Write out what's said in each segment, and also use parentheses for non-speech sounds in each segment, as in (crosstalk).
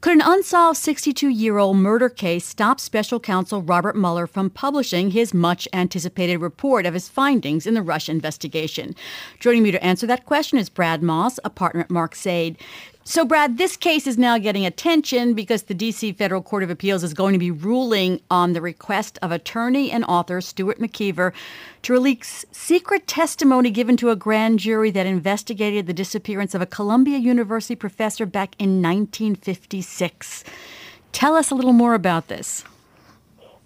Could an unsolved 62 year old murder case stop special counsel Robert Mueller from publishing his much anticipated report of his findings in the Russia investigation? Joining me to answer that question is Brad Moss, a partner at Mark Zaid. So, Brad, this case is now getting attention because the D.C. Federal Court of Appeals is going to be ruling on the request of attorney and author Stuart McKeever to release secret testimony given to a grand jury that investigated the disappearance of a Columbia University professor back in 1956. Tell us a little more about this.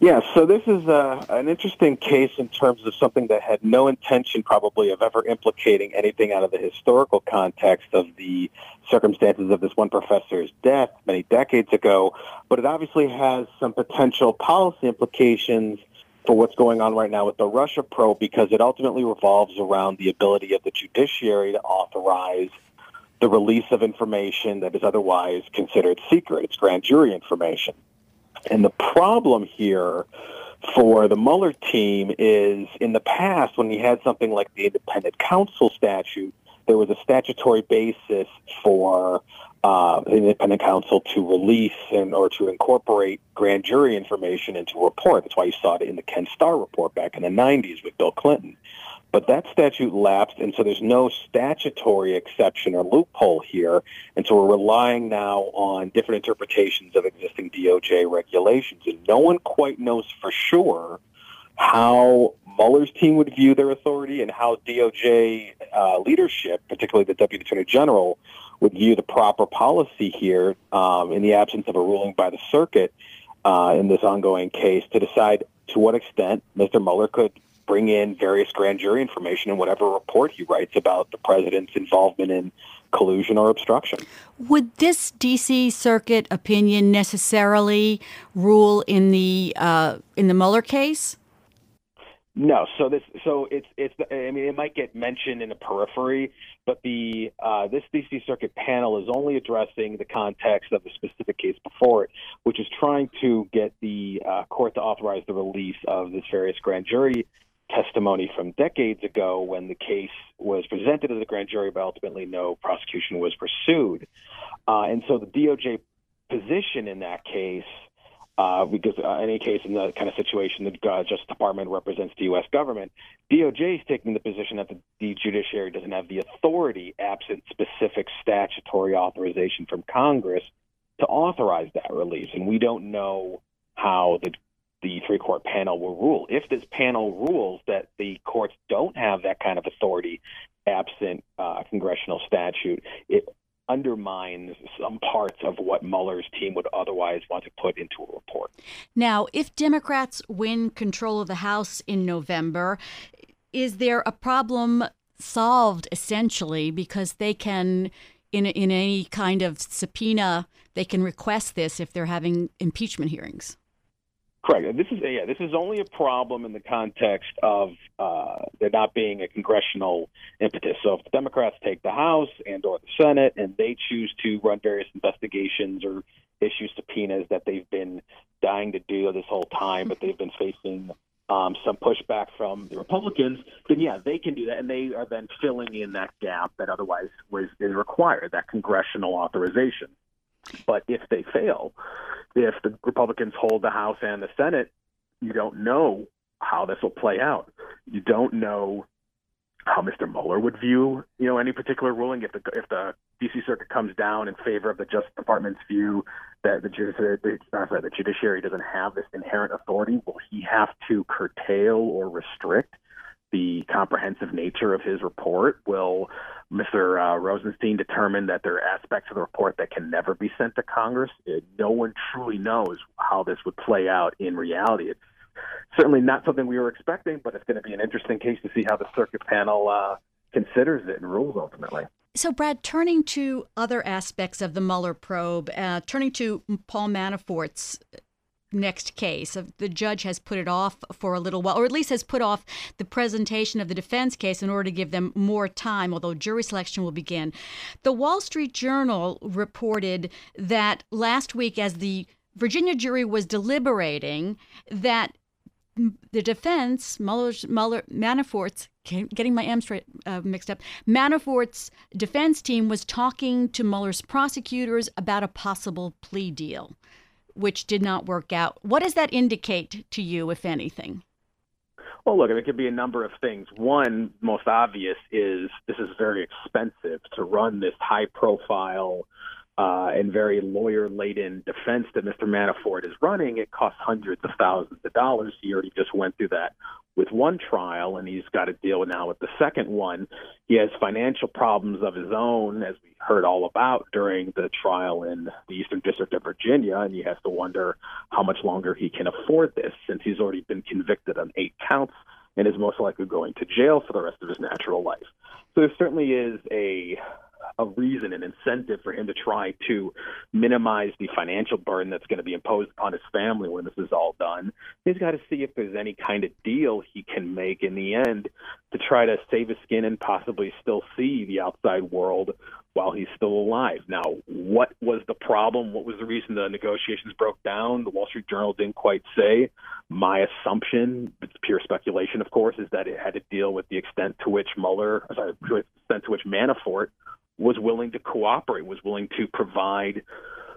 Yeah, so this is uh, an interesting case in terms of something that had no intention probably of ever implicating anything out of the historical context of the circumstances of this one professor's death many decades ago, but it obviously has some potential policy implications for what's going on right now with the Russia probe because it ultimately revolves around the ability of the judiciary to authorize the release of information that is otherwise considered secret. It's grand jury information. And the problem here for the Mueller team is in the past when we had something like the independent counsel statute, there was a statutory basis for uh, the independent counsel to release and or to incorporate grand jury information into a report. That's why you saw it in the Ken Starr report back in the 90s with Bill Clinton. But that statute lapsed, and so there's no statutory exception or loophole here. And so we're relying now on different interpretations of existing DOJ regulations. And no one quite knows for sure how Mueller's team would view their authority and how DOJ uh, leadership, particularly the Deputy Attorney General, would view the proper policy here um, in the absence of a ruling by the circuit uh, in this ongoing case to decide to what extent Mr. Mueller could bring in various grand jury information in whatever report he writes about the president's involvement in collusion or obstruction. Would this D.C. Circuit opinion necessarily rule in the uh, in the Mueller case? No, so this so it's it's I mean it might get mentioned in the periphery, but the uh, this D.C. Circuit panel is only addressing the context of the specific case before it, which is trying to get the uh, court to authorize the release of this various grand jury testimony from decades ago when the case was presented to the grand jury, but ultimately no prosecution was pursued. Uh, and so the DOJ position in that case, uh, because uh, any case in that kind of situation, the uh, Justice Department represents the U.S. government. DOJ is taking the position that the, the judiciary doesn't have the authority, absent specific statutory authorization from Congress, to authorize that release. And we don't know how the the three court panel will rule. If this panel rules that the courts don't have that kind of authority absent uh, congressional statute, it undermines some parts of what Mueller's team would otherwise want to put into a report. Now, if Democrats win control of the House in November, is there a problem solved essentially because they can in in any kind of subpoena they can request this if they're having impeachment hearings? Correct. This is yeah. This is only a problem in the context of uh, there not being a congressional impetus. So if the Democrats take the House and or the Senate and they choose to run various investigations or issue subpoenas that they've been dying to do this whole time, but they've been facing um, some pushback from the Republicans, then yeah, they can do that, and they are then filling in that gap that otherwise was is required, that congressional authorization. But if they fail, if the Republicans hold the House and the Senate, you don't know how this will play out. You don't know how Mr. Mueller would view, you know, any particular ruling. If the if the D.C. Circuit comes down in favor of the Justice Department's view that the judiciary, sorry, the judiciary doesn't have this inherent authority, will he have to curtail or restrict the comprehensive nature of his report? Will Mr. Uh, Rosenstein determine that there are aspects of the report that can never be sent to Congress? It, no one truly knows how this would play out in reality. It's certainly not something we were expecting, but it's going to be an interesting case to see how the circuit panel uh, considers it and rules ultimately. So, Brad, turning to other aspects of the Mueller probe, uh, turning to Paul Manafort's next case. The judge has put it off for a little while, or at least has put off the presentation of the defense case in order to give them more time, although jury selection will begin. The Wall Street Journal reported that last week, as the Virginia jury was deliberating, that the defense, Mueller's, Mueller, Manafort's, getting my M's uh, mixed up, Manafort's defense team was talking to Mueller's prosecutors about a possible plea deal which did not work out. What does that indicate to you, if anything? Well, look, it could be a number of things. One, most obvious, is this is very expensive to run this high profile uh, and very lawyer laden defense that Mr. Manafort is running. It costs hundreds of thousands of dollars. He already just went through that with one trial, and he's got to deal now with the second one. He has financial problems of his own, as we heard all about during the trial in the Eastern District of Virginia, and he has to wonder how much longer he can afford this since he's already been convicted on eight counts and is most likely going to jail for the rest of his natural life. So there certainly is a a reason, an incentive for him to try to minimize the financial burden that's going to be imposed upon his family when this is all done. He's got to see if there's any kind of deal he can make in the end to try to save his skin and possibly still see the outside world while he's still alive. Now, what was the problem? What was the reason the negotiations broke down? The Wall Street Journal didn't quite say. My assumption, it's pure speculation, of course, is that it had to deal with the extent to which Mueller, sorry, the extent to which Manafort was willing to cooperate, was willing to provide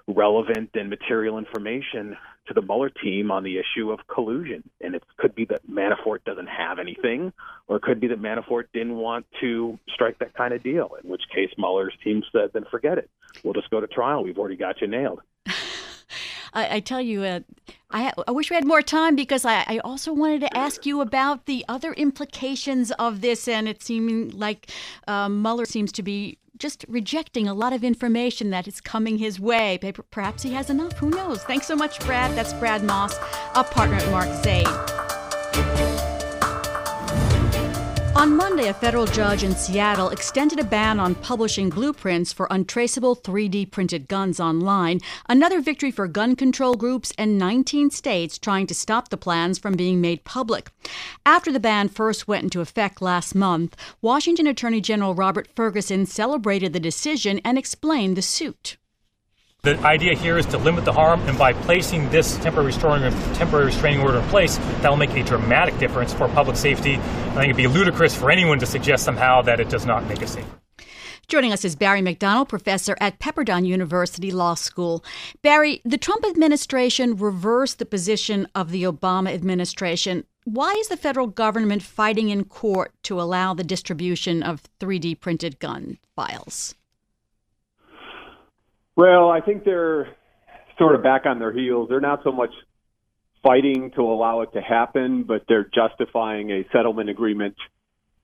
relevant and material information to the Mueller team on the issue of collusion. And it could be that Manafort doesn't have anything, or it could be that Manafort didn't want to strike that kind of deal, in which case Mueller's team said, then forget it. We'll just go to trial. We've already got you nailed. (laughs) I, I, tell you, uh, I, I, wish we had more time because I, I, also wanted to ask you about the other implications of this, and it seeming like uh, Mueller seems to be just rejecting a lot of information that is coming his way. Perhaps he has enough. Who knows? Thanks so much, Brad. That's Brad Moss, a partner at Mark Zaid. On Monday, a federal judge in Seattle extended a ban on publishing blueprints for untraceable 3D printed guns online, another victory for gun control groups and 19 states trying to stop the plans from being made public. After the ban first went into effect last month, Washington Attorney General Robert Ferguson celebrated the decision and explained the suit. The idea here is to limit the harm, and by placing this temporary restraining, temporary restraining order in place, that will make a dramatic difference for public safety. I think it'd be ludicrous for anyone to suggest somehow that it does not make it safer. Joining us is Barry McDonald, professor at Pepperdine University Law School. Barry, the Trump administration reversed the position of the Obama administration. Why is the federal government fighting in court to allow the distribution of 3D printed gun files? Well, I think they're sort of back on their heels. They're not so much fighting to allow it to happen, but they're justifying a settlement agreement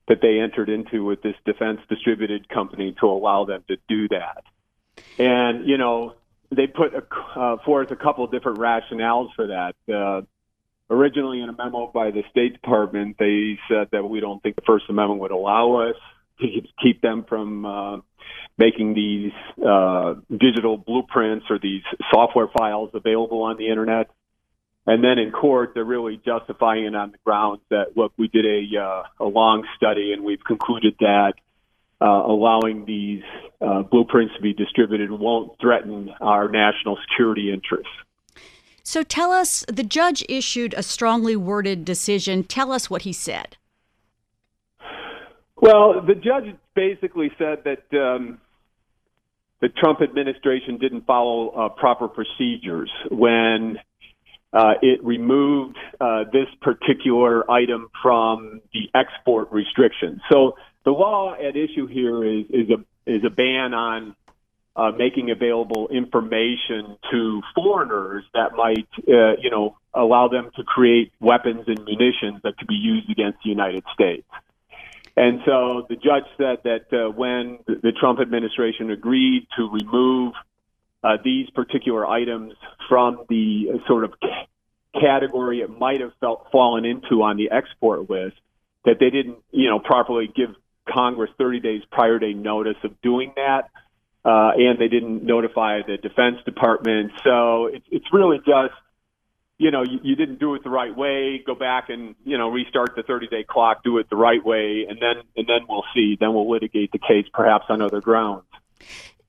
that they entered into with this defense distributed company to allow them to do that. And, you know, they put a, uh, forth a couple of different rationales for that. Uh, originally, in a memo by the State Department, they said that we don't think the First Amendment would allow us to keep them from uh, making these uh, digital blueprints or these software files available on the internet. And then in court, they're really justifying it on the grounds that, look, we did a, uh, a long study and we've concluded that uh, allowing these uh, blueprints to be distributed won't threaten our national security interests. So tell us, the judge issued a strongly worded decision. Tell us what he said. Well, the judge basically said that um, the Trump administration didn't follow uh, proper procedures when uh, it removed uh, this particular item from the export restrictions. So the law at issue here is is a is a ban on uh, making available information to foreigners that might, uh, you know, allow them to create weapons and munitions that could be used against the United States. And so the judge said that uh, when the Trump administration agreed to remove uh, these particular items from the sort of category it might have felt fallen into on the export list, that they didn't, you know, properly give Congress 30 days prior to notice of doing that, uh, and they didn't notify the Defense Department. So it's it's really just you know, you, you didn't do it the right way. Go back and you know restart the 30 day clock. Do it the right way, and then and then we'll see. Then we'll litigate the case, perhaps on other grounds.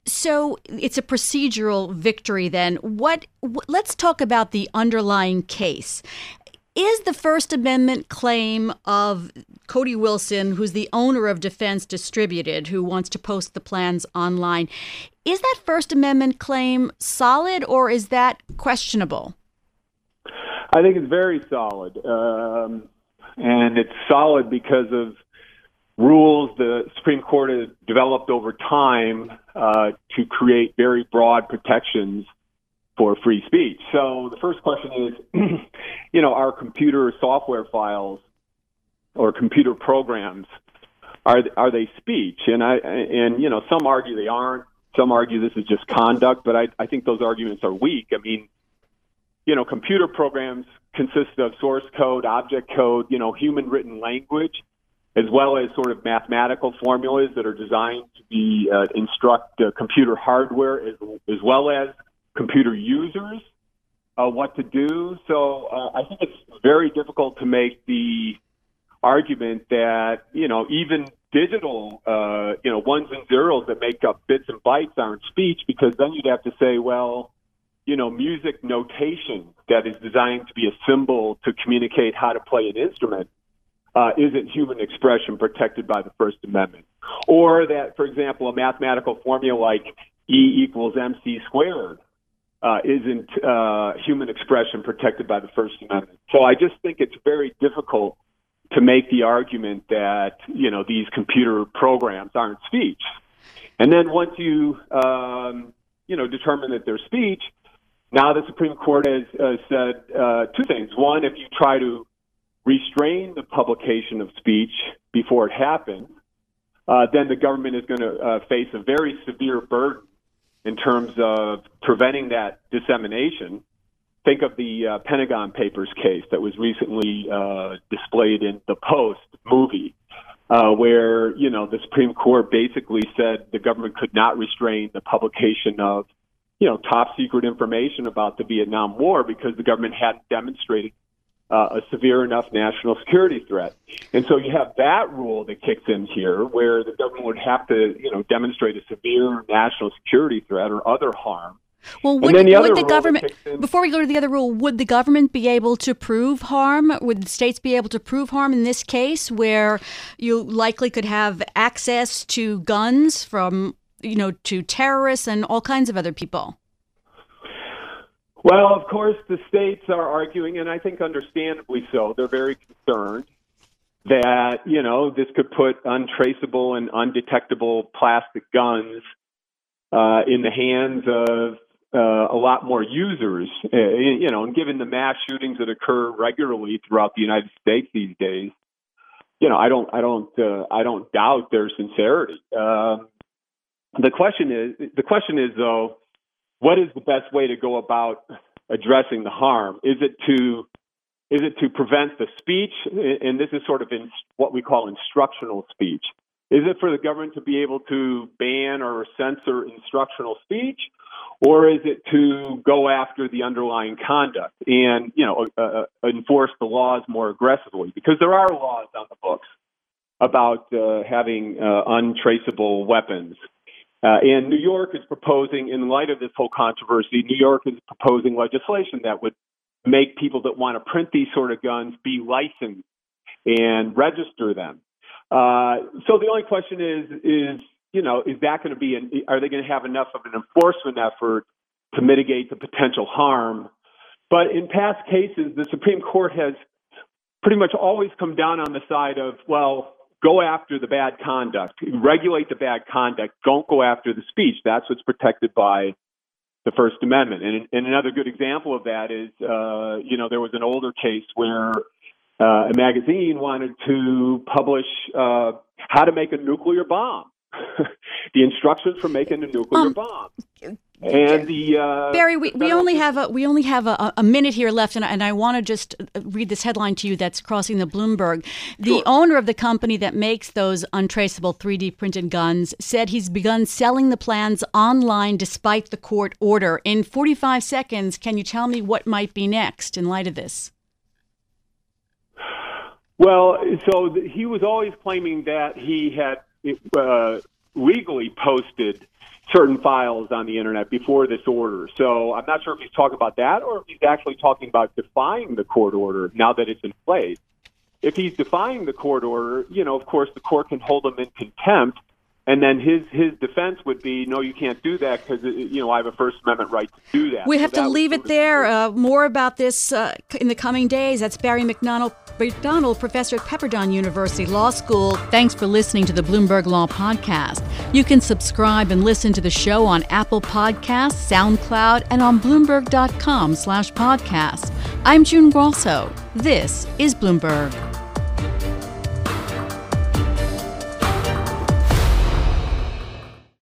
So it's a procedural victory then. What let's talk about the underlying case. Is the First Amendment claim of Cody Wilson, who's the owner of Defense Distributed, who wants to post the plans online, is that First Amendment claim solid or is that questionable? I think it's very solid. Um, and it's solid because of rules the Supreme Court has developed over time uh, to create very broad protections for free speech. So the first question is, (clears throat) you know, are computer software files or computer programs are are they speech? And I and you know some argue they aren't. Some argue this is just conduct, but I, I think those arguments are weak. I mean, you know, computer programs consist of source code, object code, you know, human written language as well as sort of mathematical formulas that are designed to be uh, instruct uh, computer hardware as, as well as computer users uh, what to do. So uh, I think it's very difficult to make the argument that you know even digital uh, you know ones and zeros that make up bits and bytes aren't speech because then you'd have to say well you know music notation that is designed to be a symbol to communicate how to play an instrument uh, isn't human expression protected by the First Amendment. Or that, for example, a mathematical formula like E equals MC squared uh, isn't uh, human expression protected by the First Amendment. So I just think it's very difficult to make the argument that you know these computer programs aren't speech. And then once you um, you know determine that they're speech, now the Supreme Court has uh, said uh, two things. One, if you try to restrain the publication of speech before it happens, uh, then the government is going to uh, face a very severe burden in terms of preventing that dissemination. Think of the uh, Pentagon Papers case that was recently uh, displayed in the Post movie, uh, where you know the Supreme Court basically said the government could not restrain the publication of you know top secret information about the Vietnam War because the government hadn't demonstrated uh, a severe enough national security threat. And so you have that rule that kicks in here where the government would have to, you know, demonstrate a severe national security threat or other harm. Well, would, the, would the government, before we go to the other rule, would the government be able to prove harm? Would the states be able to prove harm in this case where you likely could have access to guns from, you know, to terrorists and all kinds of other people? Well, of course, the states are arguing, and I think understandably so. They're very concerned that, you know, this could put untraceable and undetectable plastic guns uh, in the hands of uh, a lot more users. Uh, you know, and given the mass shootings that occur regularly throughout the United States these days, you know, I don't, I don't, uh, I don't doubt their sincerity. Um, the question is, the question is though, what is the best way to go about addressing the harm? Is it to is it to prevent the speech? And this is sort of in what we call instructional speech. Is it for the government to be able to ban or censor instructional speech, or is it to go after the underlying conduct and you know uh, uh enforce the laws more aggressively? Because there are laws on the books about uh, having uh, untraceable weapons uh, and New York is proposing, in light of this whole controversy, New York is proposing legislation that would make people that want to print these sort of guns be licensed and register them. Uh, so the only question is, is you know, is that going to be? An, are they going to have enough of an enforcement effort to mitigate the potential harm? But in past cases, the Supreme Court has pretty much always come down on the side of, well, go after the bad conduct, regulate the bad conduct. Don't go after the speech. That's what's protected by the First Amendment. And, and another good example of that is, uh, you know, there was an older case where uh, a magazine wanted to publish uh, how to make a nuclear bomb. (laughs) the instructions for making a nuclear um, bomb. And the uh, Barry, we, we only have a we only have a, a minute here left, and, and I want to just uh, read this headline to you. That's crossing the Bloomberg. The sure. owner of the company that makes those untraceable 3D printed guns said he's begun selling the plans online despite the court order. In 45 seconds, can you tell me what might be next in light of this? Well, so he was always claiming that he had uh, legally posted certain files on the internet before this order. So I'm not sure if he's talking about that or if he's actually talking about defying the court order now that it's in place. If he's defying the court order, you know, of course, the court can hold him in contempt. And then his his defense would be, no, you can't do that because you know I have a First Amendment right to do that. We have so to leave it there. Uh, more about this uh, in the coming days. That's Barry McDonald, McDonald, professor at Pepperdine University Law School. Thanks for listening to the Bloomberg Law Podcast. You can subscribe and listen to the show on Apple Podcasts, SoundCloud, and on Bloomberg.com slash podcast. I'm June Grosso. This is Bloomberg.